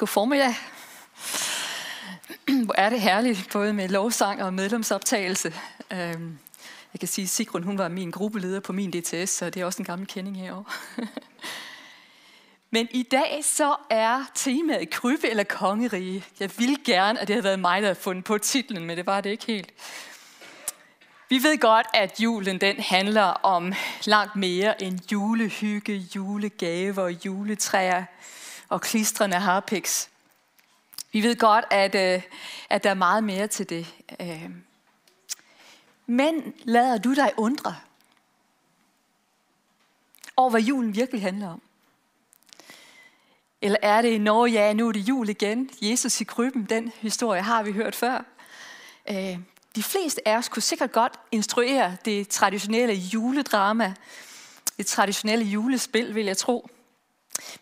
God formiddag. Hvor er det herligt, både med lovsang og medlemsoptagelse. Øhm, jeg kan sige, at Sigrun hun var min gruppeleder på min DTS, så det er også en gammel kending herovre. Men i dag så er temaet krybe eller kongerige. Jeg ville gerne, at det havde været mig, der havde fundet på titlen, men det var det ikke helt. Vi ved godt, at julen den handler om langt mere end julehygge, julegaver, og juletræer og klistrende harpiks. Vi ved godt, at, øh, at der er meget mere til det. Øh. Men lader du dig undre over, hvad julen virkelig handler om? Eller er det, når ja, nu er det jul igen, Jesus i krybben, den historie har vi hørt før. Øh, de fleste af os kunne sikkert godt instruere det traditionelle juledrama, det traditionelle julespil, vil jeg tro.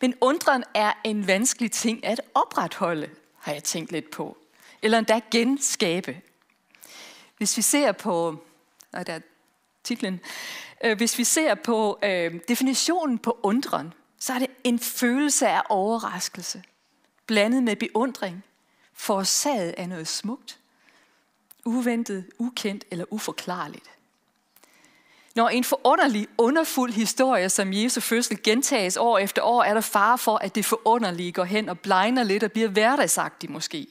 Men undren er en vanskelig ting at opretholde, har jeg tænkt lidt på. Eller endda genskabe. Hvis vi ser på, nej, der er titlen, øh, hvis vi ser på øh, definitionen på undren, så er det en følelse af overraskelse, blandet med beundring, forårsaget af noget smukt, uventet, ukendt eller uforklarligt. Når en forunderlig, underfuld historie som Jesu fødsel gentages år efter år, er der fare for, at det forunderlige går hen og blegner lidt og bliver hverdagsagtigt måske.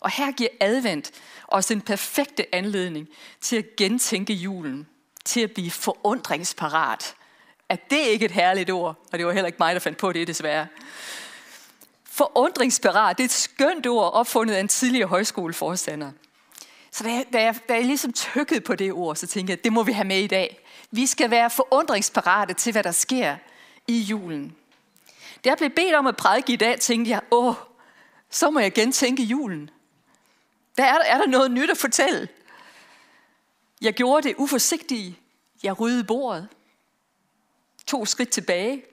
Og her giver advent os en perfekte anledning til at gentænke julen, til at blive forundringsparat. Er det ikke et herligt ord, og det var heller ikke mig, der fandt på det desværre. Forundringsparat, det er et skønt ord opfundet af en tidligere højskoleforstander. Så da jeg, da, jeg, da jeg ligesom tykkede på det ord, så tænkte jeg, at det må vi have med i dag. Vi skal være forundringsparate til, hvad der sker i julen. Da jeg blev bedt om at prædike i dag, tænkte jeg, åh, så må jeg gentænke julen. Der er, er der noget nyt at fortælle. Jeg gjorde det uforsigtige. Jeg ryddede bordet. To skridt tilbage.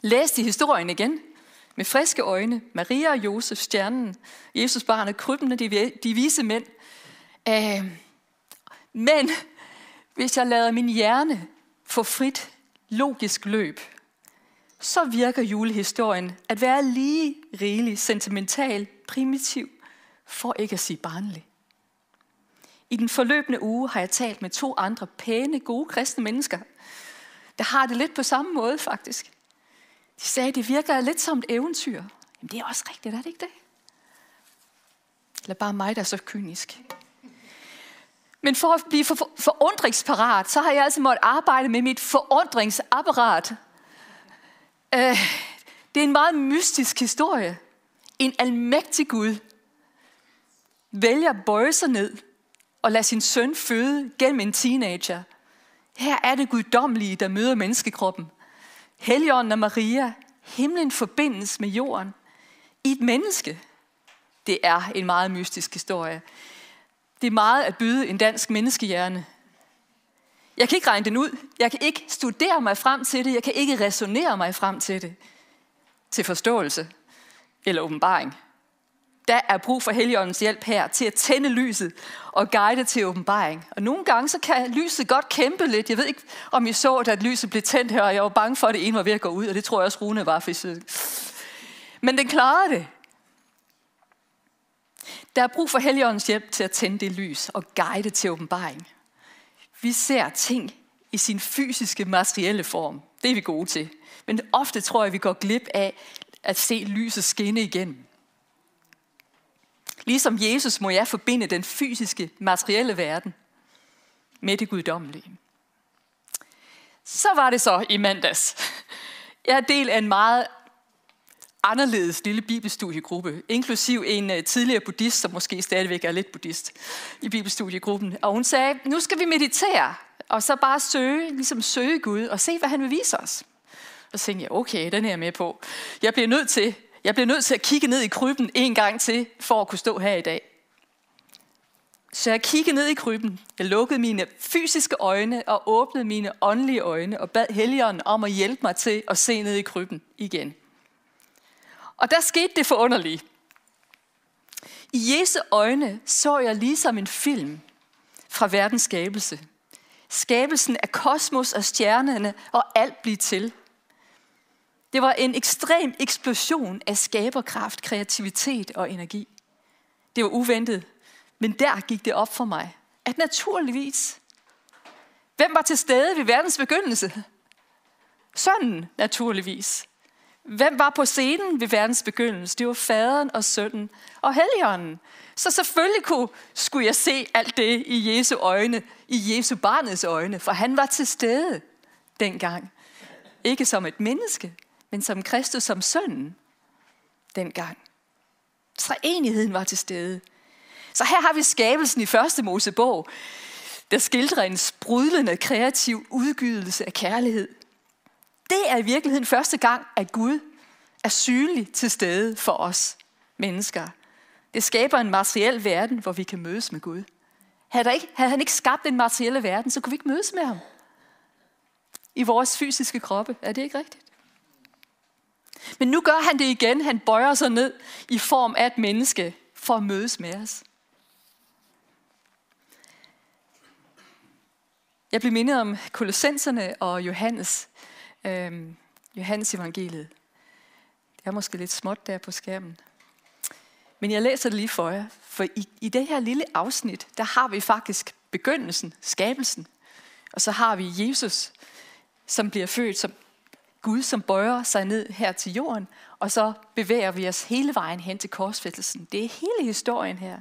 Læste historien igen med friske øjne. Maria og Josef, stjernen, Jesus barnet, krybben de, de vise mænd. Uh, men hvis jeg lader min hjerne få frit logisk løb, så virker julehistorien at være lige rigelig sentimental, primitiv, for ikke at sige barnlig. I den forløbende uge har jeg talt med to andre pæne, gode kristne mennesker, der har det lidt på samme måde faktisk. De sagde, at det virker lidt som et eventyr. Jamen det er også rigtigt, er det ikke det? Eller bare mig, der er så kynisk. Men for at blive for, forundringsparat, så har jeg altså måttet arbejde med mit forundringsapparat. Øh, det er en meget mystisk historie. En almægtig Gud vælger at bøje sig ned og lade sin søn føde gennem en teenager. Her er det guddommelige, der møder menneskekroppen. Helligånden og Maria, himlen forbindes med jorden i et menneske. Det er en meget mystisk historie. Det er meget at byde en dansk menneskehjerne. Jeg kan ikke regne den ud. Jeg kan ikke studere mig frem til det. Jeg kan ikke resonere mig frem til det. Til forståelse eller åbenbaring. Der er brug for Helligåndens hjælp her til at tænde lyset og guide til åbenbaring. Og nogle gange så kan lyset godt kæmpe lidt. Jeg ved ikke, om I så, at lyset blev tændt her, og jeg var bange for, at det ene var ved at gå ud, og det tror jeg også, Rune var. For Men den klarede det. Der er brug for Helligåndens hjælp til at tænde det lys og guide til åbenbaring. Vi ser ting i sin fysiske, materielle form. Det er vi gode til. Men ofte tror jeg, vi går glip af at se lyset skinne igennem. Ligesom Jesus må jeg forbinde den fysiske, materielle verden med det guddommelige. Så var det så i mandags. Jeg er del af en meget anderledes lille bibelstudiegruppe, inklusiv en øh, tidligere buddhist, som måske stadigvæk er lidt buddhist i bibelstudiegruppen. Og hun sagde, nu skal vi meditere, og så bare søge, ligesom søge Gud, og se, hvad han vil vise os. Og så tænkte jeg, okay, den er jeg med på. Jeg bliver nødt til, jeg bliver nødt til at kigge ned i krybben en gang til, for at kunne stå her i dag. Så jeg kiggede ned i krybben. Jeg lukkede mine fysiske øjne og åbnede mine åndelige øjne og bad Helligånden om at hjælpe mig til at se ned i krybben igen. Og der skete det forunderlige. I Jesu øjne så jeg ligesom en film fra verdens skabelse. Skabelsen af kosmos og stjernerne og alt blive til. Det var en ekstrem eksplosion af skaberkraft, kreativitet og energi. Det var uventet, men der gik det op for mig, at naturligvis, hvem var til stede ved verdens begyndelse? Sønnen, naturligvis. Hvem var på scenen ved verdens begyndelse? Det var faderen og sønnen og helligånden. Så selvfølgelig kunne, skulle jeg se alt det i Jesu øjne, i Jesu barnets øjne, for han var til stede dengang. Ikke som et menneske, men som Kristus som sønnen dengang. enigheden var til stede. Så her har vi skabelsen i første Mosebog, der skildrer en sprudlende, kreativ udgydelse af kærlighed. Det er i virkeligheden første gang, at Gud er synlig til stede for os mennesker. Det skaber en materiel verden, hvor vi kan mødes med Gud. Havde, der ikke, havde han ikke skabt den materielle verden, så kunne vi ikke mødes med ham. I vores fysiske kroppe. Er det ikke rigtigt? Men nu gør han det igen. Han bøjer sig ned i form af et menneske for at mødes med os. Jeg blev mindet om Kolossenserne og Johannes, øhm, Johannes evangeliet. Det er måske lidt småt der på skærmen. Men jeg læser det lige for jer, for i, i det her lille afsnit, der har vi faktisk begyndelsen, skabelsen. Og så har vi Jesus, som bliver født som Gud, som bøjer sig ned her til jorden, og så bevæger vi os hele vejen hen til korsfæstelsen. Det er hele historien her.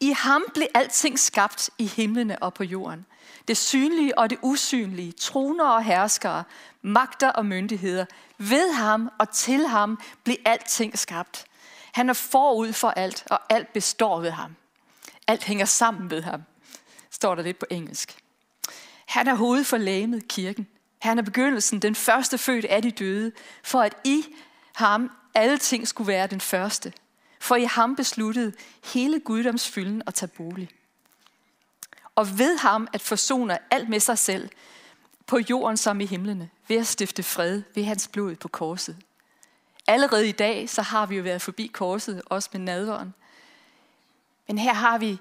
I ham blev alting skabt i himlene og på jorden. Det synlige og det usynlige, troner og herskere, magter og myndigheder. Ved ham og til ham blev alting skabt. Han er forud for alt, og alt består ved ham. Alt hænger sammen ved ham, står der lidt på engelsk. Han er hovedet for lægemet kirken. Han er begyndelsen, den første født af de døde, for at i ham alle ting skulle være den første. For i ham besluttede hele guddomsfylden at tage bolig. Og ved ham at forsoner alt med sig selv, på jorden som i himlene, ved at stifte fred ved hans blod på korset. Allerede i dag, så har vi jo været forbi korset, også med nadveren. Men her har vi,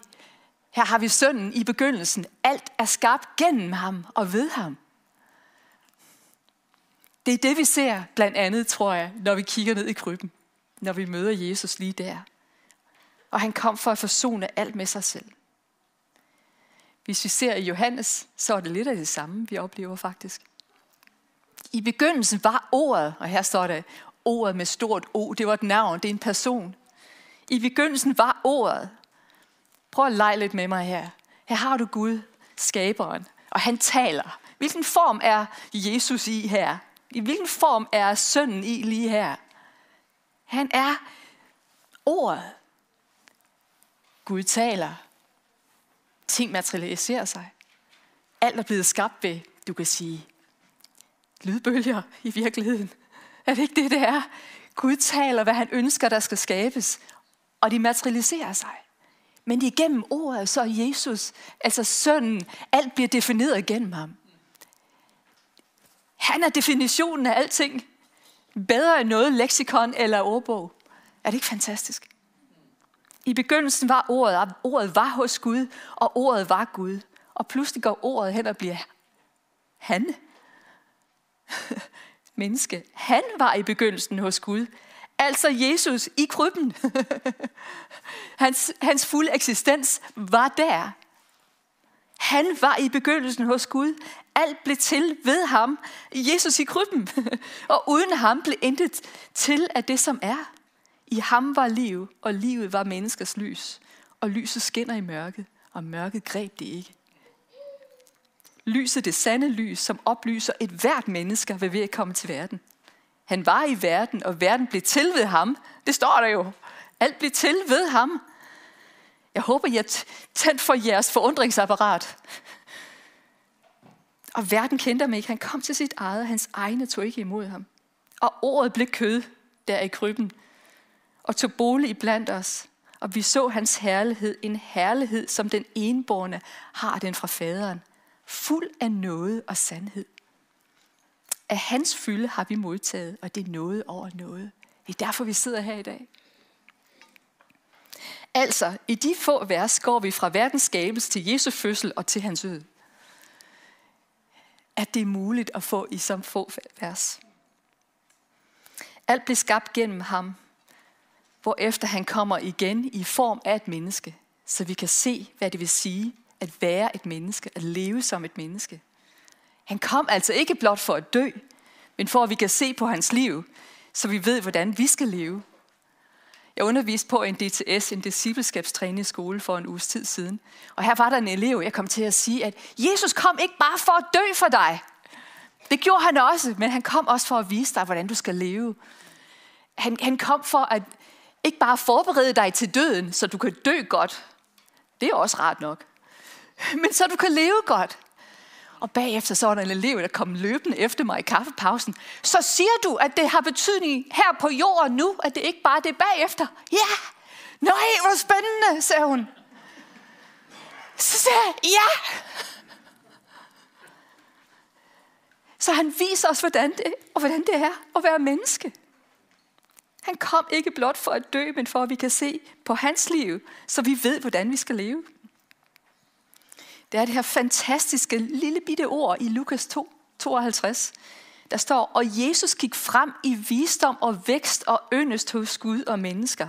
her har vi sønnen i begyndelsen. Alt er skabt gennem ham og ved ham. Det er det, vi ser blandt andet, tror jeg, når vi kigger ned i krybben. Når vi møder Jesus lige der. Og han kom for at forsone alt med sig selv. Hvis vi ser i Johannes, så er det lidt af det samme, vi oplever faktisk. I begyndelsen var ordet, og her står det, ordet med stort O, det var et navn, det er en person. I begyndelsen var ordet. Prøv at lege lidt med mig her. Her har du Gud, skaberen, og han taler. Hvilken form er Jesus i her? I hvilken form er sønnen i lige her? Han er ordet. Gud taler. Ting materialiserer sig. Alt er blevet skabt ved, du kan sige, lydbølger i virkeligheden. Er det ikke det, det er? Gud taler, hvad han ønsker, der skal skabes, og de materialiserer sig. Men igennem ordet, så er Jesus, altså sønnen, alt bliver defineret igennem ham. Han er definitionen af alting. Bedre end noget leksikon eller ordbog. Er det ikke fantastisk? I begyndelsen var ordet, og ordet var hos Gud, og ordet var Gud. Og pludselig går ordet hen og bliver han. Menneske. Han var i begyndelsen hos Gud. Altså Jesus i krybben. hans, hans fulde eksistens var der. Han var i begyndelsen hos Gud. Alt blev til ved ham. Jesus i krybben. og uden ham blev intet til af det, som er. I ham var liv, og livet var menneskers lys. Og lyset skinner i mørket, og mørket greb det ikke. Lyset, det sande lys, som oplyser et hvert menneske ved ved at komme til verden. Han var i verden, og verden blev til ved ham. Det står der jo. Alt blev til ved ham. Jeg håber, I har tændt for jeres forundringsapparat. Og verden kendte ham ikke. Han kom til sit eget. Hans egne tog ikke imod ham. Og ordet blev kød der i krybben og tog bolig i blandt os. Og vi så hans herlighed, en herlighed, som den enborne har den fra faderen, fuld af noget og sandhed. Af hans fylde har vi modtaget, og det er noget over noget. Det er derfor, vi sidder her i dag. Altså, i de få vers går vi fra verdens skabelse til Jesu fødsel og til hans død. At det er muligt at få i så få vers. Alt blev skabt gennem ham, hvorefter han kommer igen i form af et menneske, så vi kan se, hvad det vil sige at være et menneske, at leve som et menneske. Han kom altså ikke blot for at dø, men for at vi kan se på hans liv, så vi ved, hvordan vi skal leve. Jeg underviste på en DTS, en discipleskabstræningsskole for en uges tid siden. Og her var der en elev, jeg kom til at sige, at Jesus kom ikke bare for at dø for dig. Det gjorde han også, men han kom også for at vise dig, hvordan du skal leve. Han, han kom for at ikke bare forberede dig til døden, så du kan dø godt. Det er også rart nok. Men så du kan leve godt. Og bagefter så var der en elev, der kom løbende efter mig i kaffepausen. Så siger du, at det har betydning her på jorden nu, at det ikke bare er det bagefter. Ja, nej, hvor spændende, sagde hun. Så sagde jeg, ja. Så han viser os, hvordan det, og hvordan det er at være menneske. Han kom ikke blot for at dø, men for at vi kan se på hans liv, så vi ved, hvordan vi skal leve. Det er det her fantastiske lille bitte ord i Lukas 2, 52. Der står, og Jesus gik frem i visdom og vækst og yndest hos Gud og mennesker.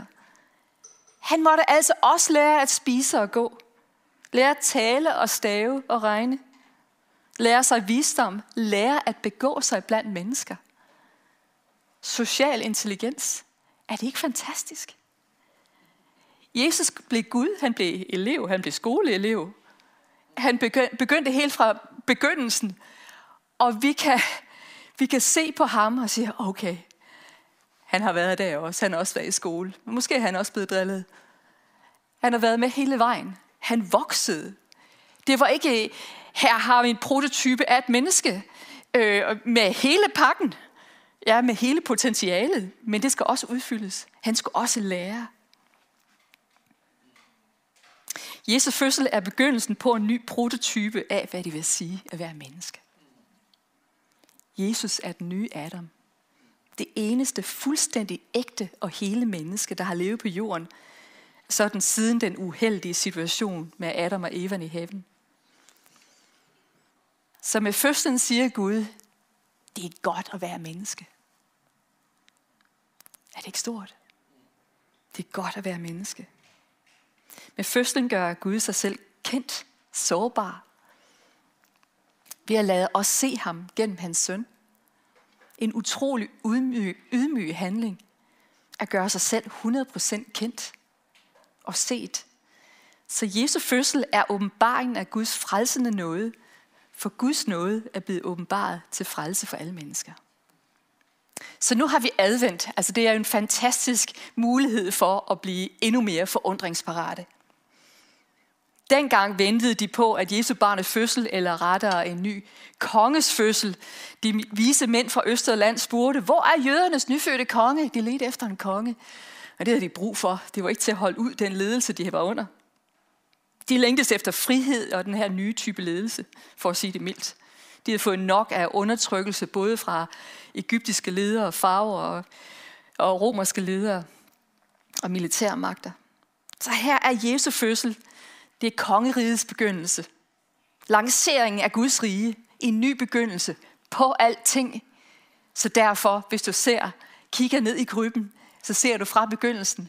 Han måtte altså også lære at spise og gå. Lære at tale og stave og regne. Lære sig visdom. Lære at begå sig blandt mennesker. Social intelligens. Er det ikke fantastisk? Jesus blev Gud, han blev elev, han blev skoleelev, han begyndte helt fra begyndelsen. Og vi kan, vi kan se på ham og sige, okay, han har været der også. Han har også været i skole. Måske er han også blevet drillet. Han har været med hele vejen. Han voksede. Det var ikke, her har vi en prototype af et menneske øh, med hele pakken. Ja, med hele potentialet. Men det skal også udfyldes. Han skal også lære. Jesu fødsel er begyndelsen på en ny prototype af, hvad det vil sige at være menneske. Jesus er den nye Adam. Det eneste fuldstændig ægte og hele menneske, der har levet på jorden, sådan siden den uheldige situation med Adam og Eva i haven. Så med fødslen siger Gud, det er godt at være menneske. Er det ikke stort? Det er godt at være menneske. Med fødslen gør Gud sig selv kendt, sårbar. Ved at lade os se ham gennem hans søn. En utrolig ydmyg, ydmyg handling. At gøre sig selv 100% kendt og set. Så Jesu fødsel er åbenbaringen af Guds frelsende nåde, for Guds nåde er blevet åbenbaret til frelse for alle mennesker. Så nu har vi advendt. Altså det er en fantastisk mulighed for at blive endnu mere forundringsparate. Dengang ventede de på, at Jesu barnets fødsel, eller rettere en ny konges fødsel. De vise mænd fra Østerland spurgte, hvor er jødernes nyfødte konge? De ledte efter en konge. Og det havde de brug for. Det var ikke til at holde ud den ledelse, de var under. De længtes efter frihed og den her nye type ledelse, for at sige det mildt. De havde fået nok af undertrykkelse, både fra egyptiske ledere, farver og, og romerske ledere og militærmagter. Så her er Jesu fødsel det er kongerigets begyndelse. Lanceringen af Guds rige. En ny begyndelse på alting. Så derfor, hvis du ser, kigger ned i krybben, så ser du fra begyndelsen.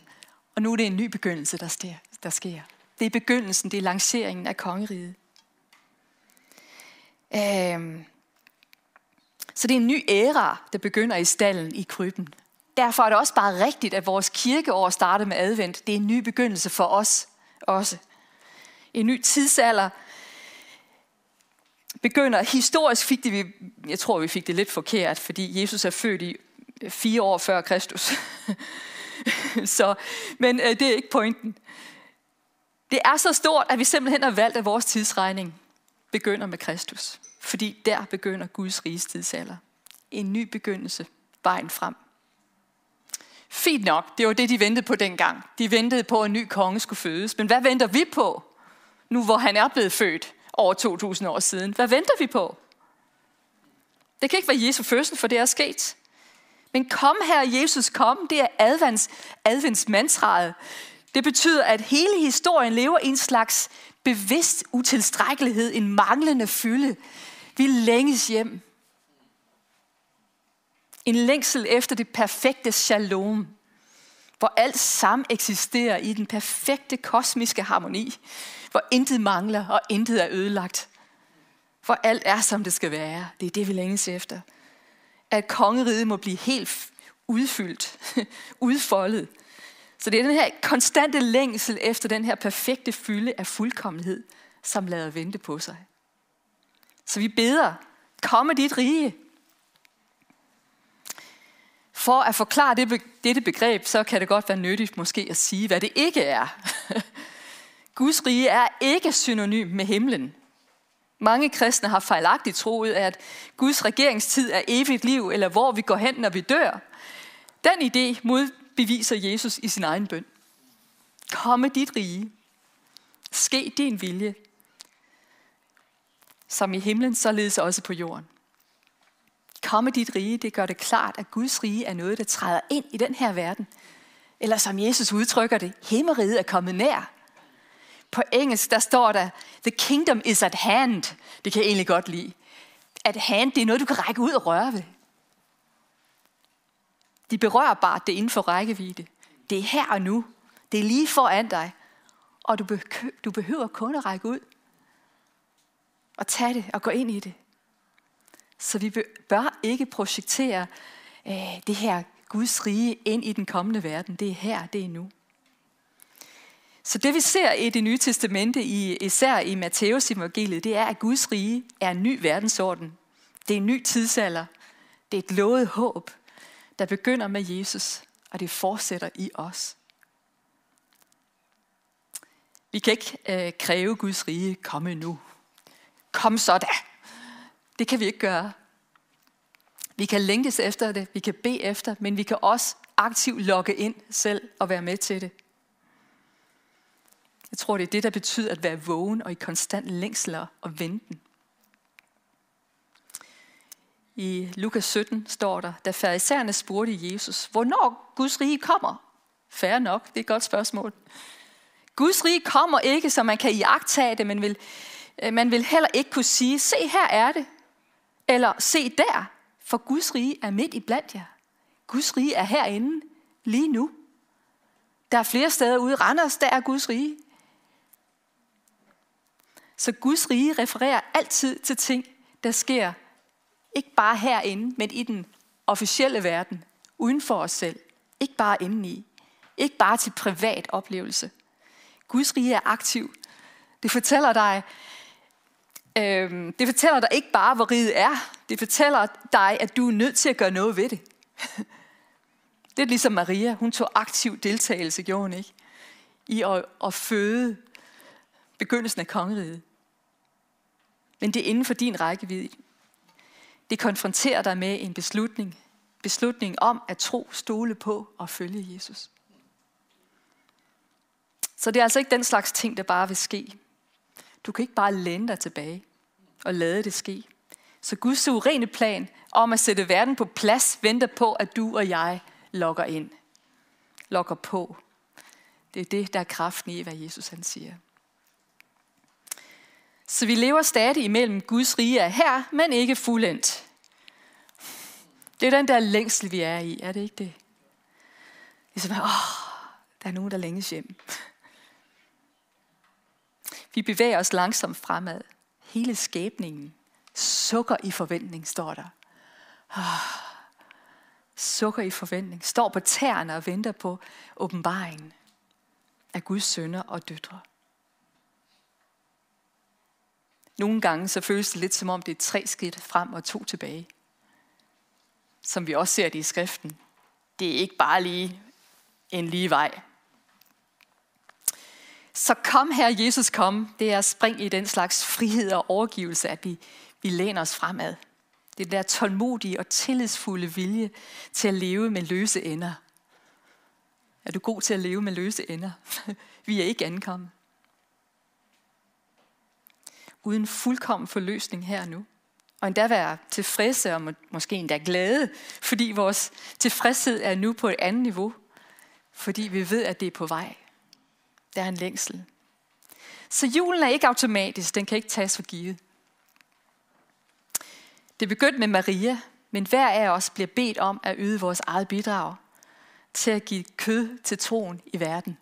Og nu er det en ny begyndelse, der sker. Der sker. Det er begyndelsen, det er lanceringen af kongeriget. Øhm. Så det er en ny æra, der begynder i stallen i krybben. Derfor er det også bare rigtigt, at vores kirkeår starter med advent. Det er en ny begyndelse for os også en ny tidsalder, begynder, historisk fik det, vi, jeg tror vi fik det lidt forkert, fordi Jesus er født i øh, fire år før Kristus. så, men øh, det er ikke pointen. Det er så stort, at vi simpelthen har valgt, at vores tidsregning begynder med Kristus. Fordi der begynder Guds riges tidsalder. En ny begyndelse, vejen frem. Fint nok, det var det, de ventede på dengang. De ventede på, at en ny konge skulle fødes. Men hvad venter vi på? Nu hvor han er blevet født over 2000 år siden. Hvad venter vi på? Det kan ikke være Jesu fødsel, for det er sket. Men kom her, Jesus, kom, det er advents, advents mantraet. Det betyder, at hele historien lever i en slags bevidst utilstrækkelighed, en manglende fylde. Vi længes hjem. En længsel efter det perfekte shalom, hvor alt sammen eksisterer i den perfekte kosmiske harmoni, hvor intet mangler og intet er ødelagt. For alt er, som det skal være. Det er det, vi længes efter. At kongeriget må blive helt udfyldt, udfoldet. Så det er den her konstante længsel efter den her perfekte fylde af fuldkommenhed, som lader vente på sig. Så vi beder, komme dit rige. For at forklare det, dette begreb, så kan det godt være nyttigt måske at sige, hvad det ikke er. Guds rige er ikke synonym med himlen. Mange kristne har fejlagtigt troet, at Guds regeringstid er evigt liv, eller hvor vi går hen, når vi dør. Den idé modbeviser Jesus i sin egen bøn. Komme dit rige. Ske din vilje. Som i himlen, således også på jorden. Komme dit rige, det gør det klart, at Guds rige er noget, der træder ind i den her verden. Eller som Jesus udtrykker det, himmeriget er kommet nær. På engelsk, der står der, the kingdom is at hand. Det kan jeg egentlig godt lide. At hand, det er noget, du kan række ud og røre ved. De berører bare det inden for rækkevidde. Det er her og nu. Det er lige foran dig. Og du, behøver, du behøver kun at række ud. Og tage det og gå ind i det. Så vi bør ikke projektere øh, det her Guds rige ind i den kommende verden. Det er her, det er nu. Så det vi ser i det nye testamente, i, især i Matteus evangeliet, det er, at Guds rige er en ny verdensorden. Det er en ny tidsalder. Det er et lovet håb, der begynder med Jesus, og det fortsætter i os. Vi kan ikke øh, kræve Guds rige komme nu. Kom så da. Det kan vi ikke gøre. Vi kan længtes efter det, vi kan bede efter, men vi kan også aktivt logge ind selv og være med til det. Jeg tror, det er det, der betyder at være vågen og i konstant længsler og venten. I Lukas 17 står der, da farisæerne spurgte Jesus, hvornår Guds rige kommer? Færre nok, det er et godt spørgsmål. Guds rige kommer ikke, så man kan iagtage det, men vil, øh, man vil heller ikke kunne sige, se her er det, eller se der, for Guds rige er midt i blandt jer. Guds rige er herinde, lige nu. Der er flere steder ude i Randers, der er Guds rige. Så Guds rige refererer altid til ting, der sker ikke bare herinde, men i den officielle verden, uden for os selv. Ikke bare indeni. Ikke bare til privat oplevelse. Guds rige er aktiv. Det fortæller dig, øh, det fortæller dig ikke bare, hvor riget er. Det fortæller dig, at du er nødt til at gøre noget ved det. Det er ligesom Maria. Hun tog aktiv deltagelse, gjorde hun ikke? I at, at føde begyndelsen af kongeriget. Men det er inden for din rækkevidde. Det konfronterer dig med en beslutning. Beslutning om at tro, stole på og følge Jesus. Så det er altså ikke den slags ting, der bare vil ske. Du kan ikke bare læne dig tilbage og lade det ske. Så Guds suveræne plan om at sætte verden på plads venter på, at du og jeg logger ind. Logger på. Det er det, der er kraften i, hvad Jesus han siger. Så vi lever stadig imellem Guds rige er her, men ikke fuldendt. Det er den der længsel, vi er i, er det ikke det? Ligesom, åh, der er nogen, der længes hjem. Vi bevæger os langsomt fremad. Hele skæbningen sukker i forventning, står der. Oh, sukker i forventning. Står på tæerne og venter på åbenbaringen af Guds sønner og døtre. Nogle gange så føles det lidt som om det er tre skridt frem og to tilbage. Som vi også ser det i skriften. Det er ikke bare lige en lige vej. Så kom her, Jesus kom. Det er at springe i den slags frihed og overgivelse, at vi, vi læner os fremad. Det er der tålmodige og tillidsfulde vilje til at leve med løse ender. Er du god til at leve med løse ender? vi er ikke ankommet uden fuldkommen forløsning her nu. Og endda være tilfredse og må, måske endda glade, fordi vores tilfredshed er nu på et andet niveau. Fordi vi ved, at det er på vej. Der er en længsel. Så julen er ikke automatisk, den kan ikke tages for givet. Det begyndte med Maria, Men hver af os bliver bedt om at yde vores eget bidrag til at give kød til troen i verden.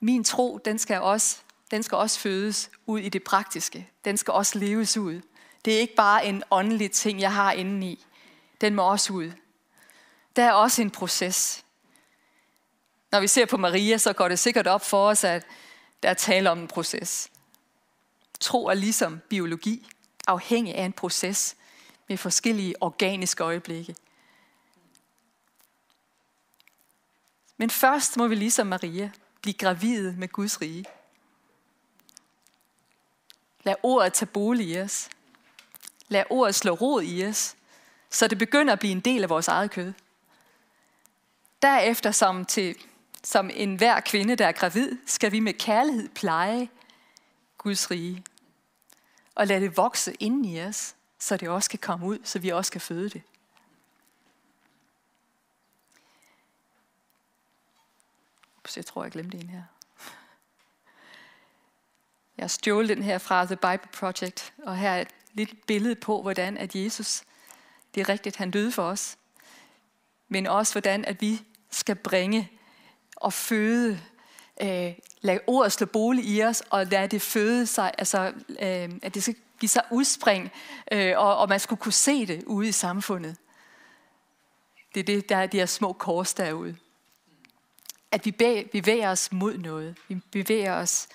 Min tro, den skal også, den skal også fødes ud i det praktiske. Den skal også leves ud. Det er ikke bare en åndelig ting, jeg har indeni. Den må også ud. Der er også en proces. Når vi ser på Maria, så går det sikkert op for os, at der er tale om en proces. Tro er ligesom biologi, afhængig af en proces med forskellige organiske øjeblikke. Men først må vi ligesom Maria blive gravide med Guds rige. Lad ordet tage bolig i os. Lad ordet slå rod i os, så det begynder at blive en del af vores eget kød. Derefter, som, til, som enhver kvinde, der er gravid, skal vi med kærlighed pleje Guds rige. Og lade det vokse ind i os, så det også kan komme ud, så vi også kan føde det. Ups, jeg tror, jeg glemte en her. Jeg har stjålet den her fra The Bible Project, og her er et lille billede på, hvordan at Jesus, det er rigtigt, han døde for os, men også hvordan at vi skal bringe og føde, øh, lade ordet slå bolig i os, og lade det føde sig, altså øh, at det skal give sig udspring, øh, og, og man skulle kunne se det ude i samfundet. Det er det, der er de her små kors derude. At vi bevæger os mod noget. Vi bevæger os.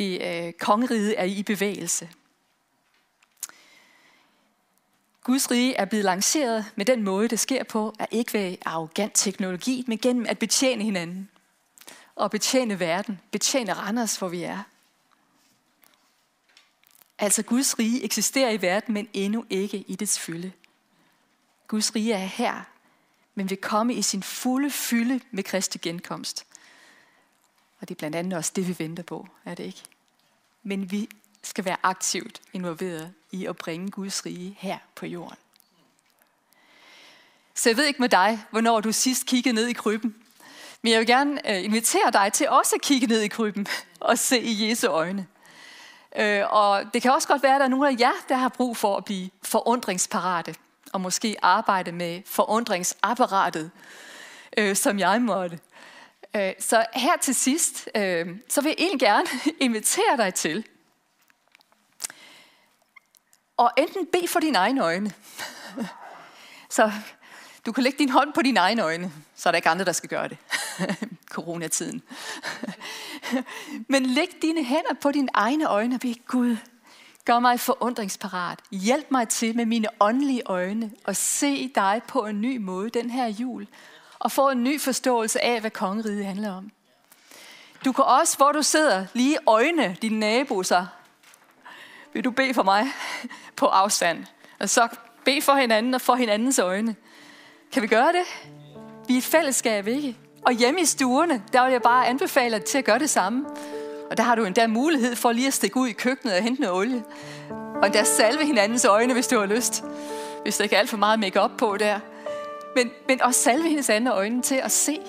Vi, øh, kongeriget er i bevægelse. Guds rige er blevet lanceret med den måde, det sker på, er ikke ved arrogant teknologi, men gennem at betjene hinanden. Og betjene verden, betjene Randers, hvor vi er. Altså Guds rige eksisterer i verden, men endnu ikke i dets fylde. Guds rige er her, men vil komme i sin fulde fylde med Kristi genkomst. Og det er blandt andet også det, vi venter på, er det ikke? Men vi skal være aktivt involveret i at bringe Guds rige her på jorden. Så jeg ved ikke med dig, hvornår du sidst kiggede ned i krybben. Men jeg vil gerne øh, invitere dig til også at kigge ned i krybben og se i Jesu øjne. Øh, og det kan også godt være, at der er nogle af jer, der har brug for at blive forundringsparate, og måske arbejde med forundringsapparatet, øh, som jeg måtte. Øh, så her til sidst, øh, så vil jeg egentlig gerne invitere dig til at enten bede for dine egne øjne. så du kan lægge din hånd på dine egne øjne, så er der ikke andre, der skal gøre det. Coronatiden. Men læg dine hænder på dine egne øjne og bed Gud, gør mig forundringsparat. Hjælp mig til med mine åndelige øjne at se dig på en ny måde den her jul. Og få en ny forståelse af, hvad kongeriget handler om. Du kan også, hvor du sidder, lige øjne din nabo, sig. vil du bede for mig på afstand. Og så bed for hinanden og for hinandens øjne. Kan vi gøre det? Vi er et fællesskab, ikke? Og hjemme i stuerne, der vil jeg bare anbefale dig til at gøre det samme. Og der har du endda mulighed for lige at stikke ud i køkkenet og hente noget olie. Og endda salve hinandens øjne, hvis du har lyst. Hvis der ikke er alt for meget makeup på der. Men, men også salve hendes andre øjne til at se.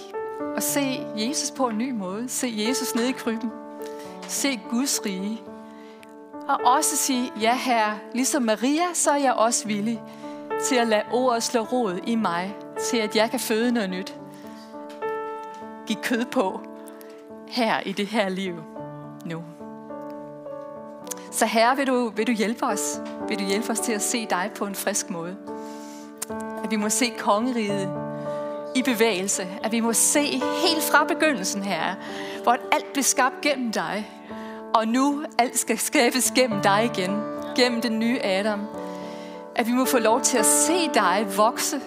Og se Jesus på en ny måde. Se Jesus nede i krybben. Se Guds rige. Og også sige, ja herre, ligesom Maria, så er jeg også villig til at lade ordet slå rod i mig, til at jeg kan føde noget nyt. Giv kød på her i det her liv nu. Så herre, vil du, vil du hjælpe os? Vil du hjælpe os til at se dig på en frisk måde? At vi må se kongeriget i bevægelse. At vi må se helt fra begyndelsen her, hvor alt blev skabt gennem dig. Og nu alt skal skabes gennem dig igen. Gennem den nye Adam at vi må få lov til at se dig vokse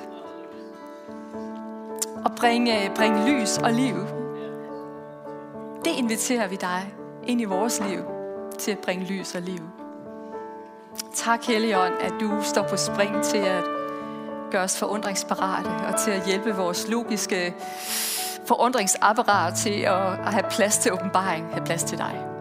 og bringe, bringe lys og liv. Det inviterer vi dig ind i vores liv til at bringe lys og liv. Tak, Helligånd, at du står på spring til at gør os forundringsparate og til at hjælpe vores logiske forundringsapparat til at have plads til åbenbaring, have plads til dig.